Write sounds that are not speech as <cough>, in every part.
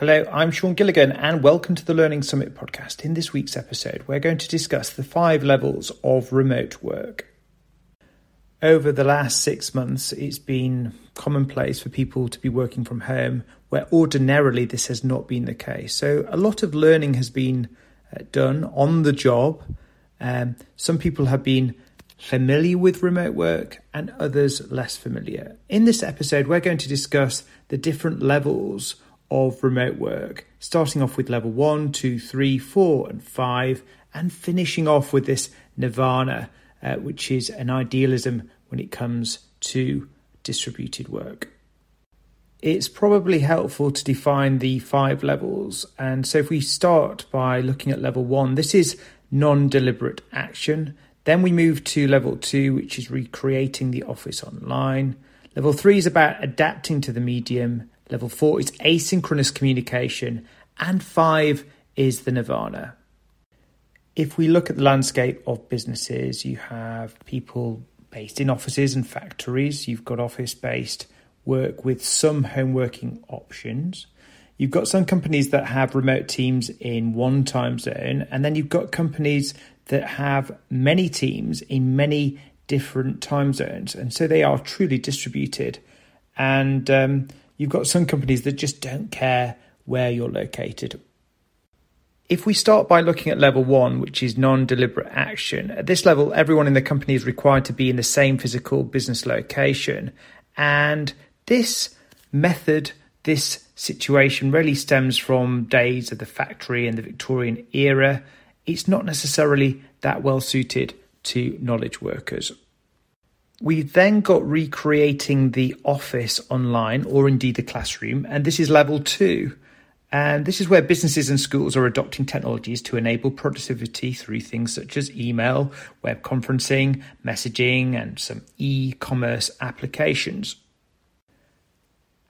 Hello, I'm Sean Gilligan, and welcome to the Learning Summit podcast. In this week's episode, we're going to discuss the five levels of remote work. Over the last six months, it's been commonplace for people to be working from home, where ordinarily this has not been the case. So, a lot of learning has been uh, done on the job. Um, some people have been familiar with remote work and others less familiar. In this episode, we're going to discuss the different levels of remote work, starting off with level one, two, three, four, and five, and finishing off with this nirvana, uh, which is an idealism when it comes to distributed work. It's probably helpful to define the five levels. And so, if we start by looking at level one, this is non deliberate action. Then we move to level two, which is recreating the office online. Level three is about adapting to the medium. Level four is asynchronous communication. And five is the nirvana. If we look at the landscape of businesses, you have people based in offices and factories, you've got office based work with some home working options. You've got some companies that have remote teams in one time zone, and then you've got companies that have many teams in many different time zones. And so they are truly distributed. And um, You've got some companies that just don't care where you're located. If we start by looking at level one, which is non deliberate action, at this level, everyone in the company is required to be in the same physical business location. And this method, this situation really stems from days of the factory and the Victorian era. It's not necessarily that well suited to knowledge workers. We've then got recreating the office online or indeed the classroom, and this is level two. And this is where businesses and schools are adopting technologies to enable productivity through things such as email, web conferencing, messaging, and some e commerce applications.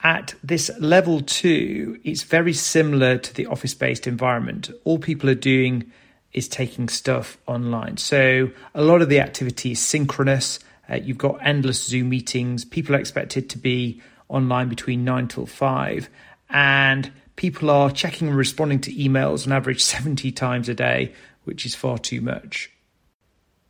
At this level two, it's very similar to the office based environment. All people are doing is taking stuff online. So a lot of the activity is synchronous uh, you've got endless Zoom meetings. People are expected to be online between nine till five, and people are checking and responding to emails on average <laughs> 70 times a day, which is far too much.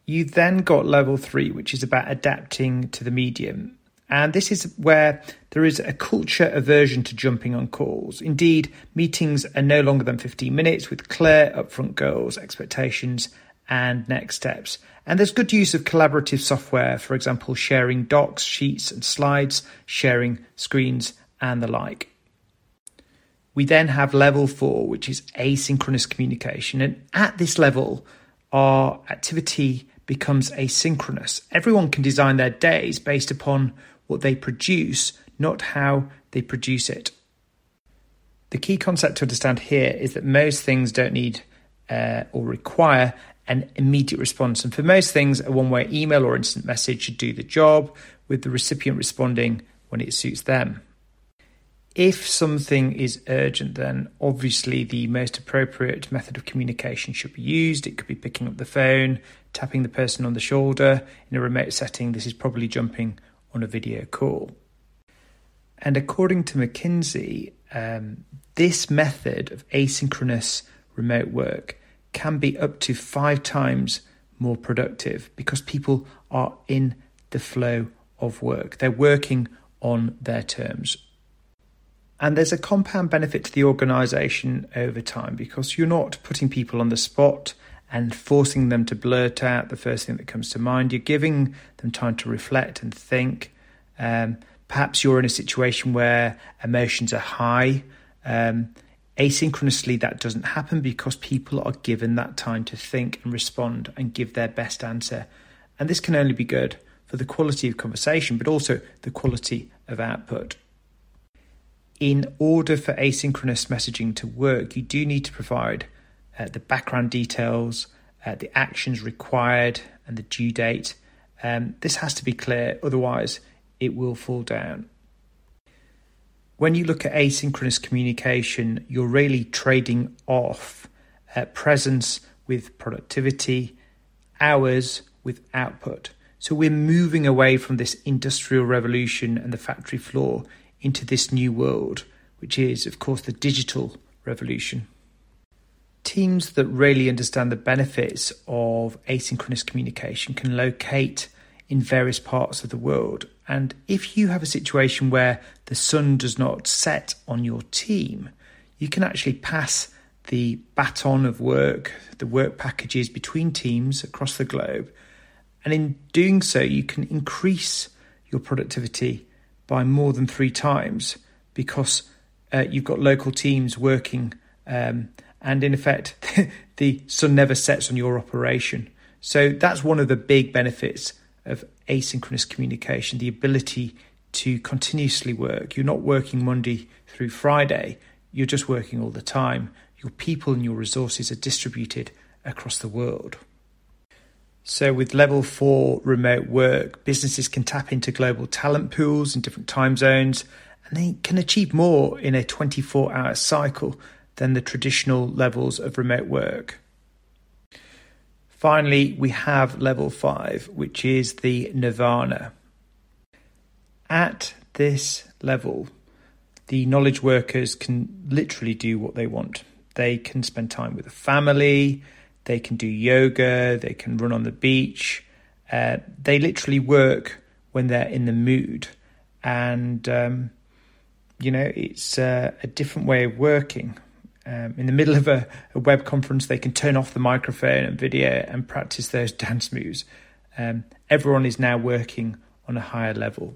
You then got level three, which is about adapting to the medium. And this is where there is a culture aversion to jumping on calls. Indeed, meetings are no longer than 15 minutes with clear upfront goals, expectations, and next steps. And there's good use of collaborative software, for example, sharing docs, sheets, and slides, sharing screens, and the like. We then have level four, which is asynchronous communication. And at this level, our activity becomes asynchronous. Everyone can design their days based upon what they produce, not how they produce it. The key concept to understand here is that most things don't need uh, or require an immediate response. And for most things, a one way email or instant message should do the job, with the recipient responding when it suits them. If something is urgent, then obviously the most appropriate method of communication should be used. It could be picking up the phone, tapping the person on the shoulder. In a remote setting, this is probably jumping on a video call. And according to McKinsey, um, this method of asynchronous remote work can be up to five times more productive because people are in the flow of work. They're working on their terms. And there's a compound benefit to the organization over time because you're not putting people on the spot and forcing them to blurt out the first thing that comes to mind. You're giving them time to reflect and think. Um, perhaps you're in a situation where emotions are high. Um, Asynchronously, that doesn't happen because people are given that time to think and respond and give their best answer. And this can only be good for the quality of conversation, but also the quality of output. In order for asynchronous messaging to work, you do need to provide uh, the background details, uh, the actions required, and the due date. Um, this has to be clear, otherwise, it will fall down when you look at asynchronous communication, you're really trading off uh, presence with productivity, hours with output. So we're moving away from this industrial revolution and the factory floor into this new world which is, of course, the digital revolution. Teams that really understand the benefits of asynchronous communication can locate in various parts of the world. And if you have a situation where the sun does not set on your team, you can actually pass the baton of work, the work packages between teams across the globe. And in doing so, you can increase your productivity by more than three times because uh, you've got local teams working. Um, and in effect, <laughs> the sun never sets on your operation. So that's one of the big benefits of asynchronous communication, the ability to continuously work. You're not working Monday through Friday, you're just working all the time. Your people and your resources are distributed across the world. So, with level four remote work, businesses can tap into global talent pools in different time zones and they can achieve more in a 24 hour cycle than the traditional levels of remote work. Finally, we have level five, which is the nirvana. At this level, the knowledge workers can literally do what they want. They can spend time with the family, they can do yoga, they can run on the beach. Uh, they literally work when they're in the mood. And, um, you know, it's uh, a different way of working um, in the middle of a, a, web conference, they can turn off the microphone and video and practice those dance moves. Um, everyone is now working on a higher level.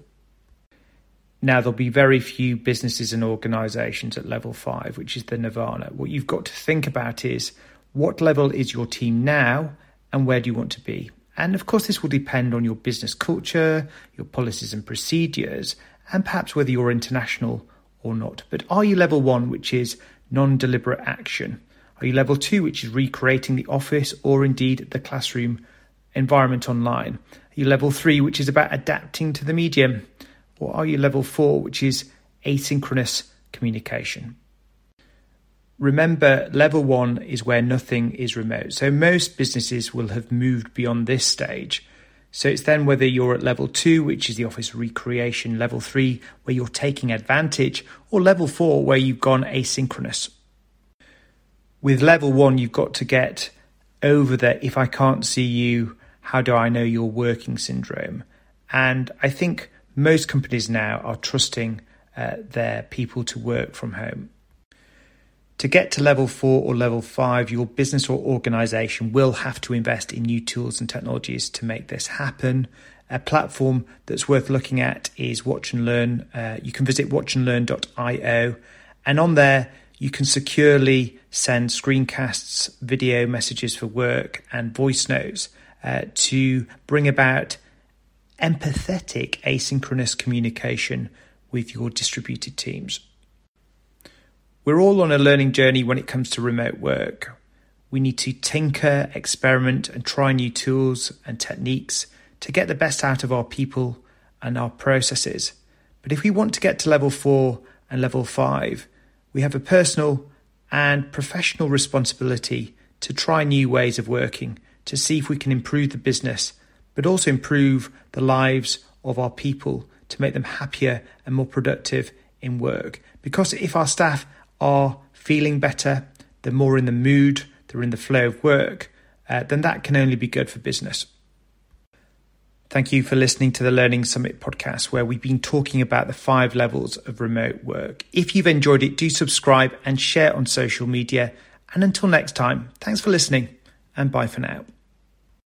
Now, there'll be very few businesses and organizations at level five, which is the nirvana. What you've got to think about is what level is your team now and where do you want to be? And of course, this will depend on your business culture, your policies and procedures, and perhaps whether you're international or not. But are you level one, which is non deliberate action? Are you level two, which is recreating the office or indeed the classroom environment online? Are you level three, which is about adapting to the medium? Or are you level four, which is asynchronous communication? Remember, level one is where nothing is remote. So most businesses will have moved beyond this stage. So it's then whether you're at level two, which is the office recreation, level three, where you're taking advantage, or level four, where you've gone asynchronous. With level one, you've got to get over the if I can't see you, how do I know you're working syndrome. And I think most companies now are trusting uh, their people to work from home. To get to level four or level five, your business or organization will have to invest in new tools and technologies to make this happen. A platform that's worth looking at is Watch and Learn. Uh, you can visit watchandlearn.io, and on there, you can securely send screencasts, video messages for work, and voice notes uh, to bring about empathetic asynchronous communication with your distributed teams. We're all on a learning journey when it comes to remote work. We need to tinker, experiment, and try new tools and techniques to get the best out of our people and our processes. But if we want to get to level four and level five, we have a personal and professional responsibility to try new ways of working to see if we can improve the business, but also improve the lives of our people to make them happier and more productive in work. Because if our staff are feeling better, they're more in the mood, they're in the flow of work, uh, then that can only be good for business. Thank you for listening to the Learning Summit podcast, where we've been talking about the five levels of remote work. If you've enjoyed it, do subscribe and share on social media. And until next time, thanks for listening and bye for now.